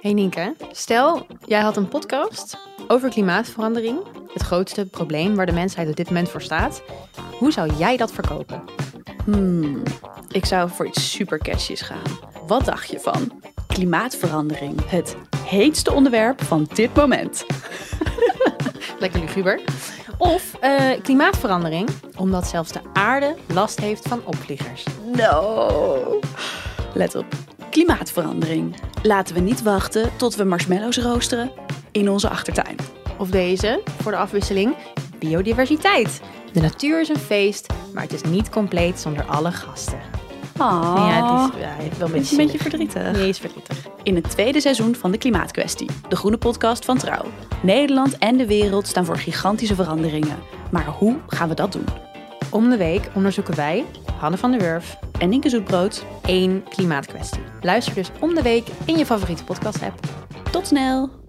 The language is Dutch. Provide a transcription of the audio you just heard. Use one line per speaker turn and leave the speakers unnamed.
Hey Nienke, stel jij had een podcast over klimaatverandering, het grootste probleem waar de mensheid op dit moment voor staat. Hoe zou jij dat verkopen?
Hmm, ik zou voor iets super gaan. Wat dacht je van klimaatverandering? Het heetste onderwerp van dit moment.
Lekker luguber. Of eh, klimaatverandering, omdat zelfs de aarde last heeft van opvliegers.
No. Let op. Klimaatverandering. Laten we niet wachten tot we marshmallows roosteren in onze achtertuin.
Of deze, voor de afwisseling, biodiversiteit. De natuur is een feest, maar het is niet compleet zonder alle gasten.
Ah,
Ja, het is ja, wel een beetje,
een beetje verdrietig.
Nee, is verdrietig.
In het tweede seizoen van de Klimaatkwestie, de groene podcast van Trouw. Nederland en de wereld staan voor gigantische veranderingen. Maar hoe gaan we dat doen?
Om de week onderzoeken wij, Hanne van der Wurf,
En Nienke Zoetbrood,
één klimaatkwestie. Luister dus om de week in je favoriete podcast app.
tot snel!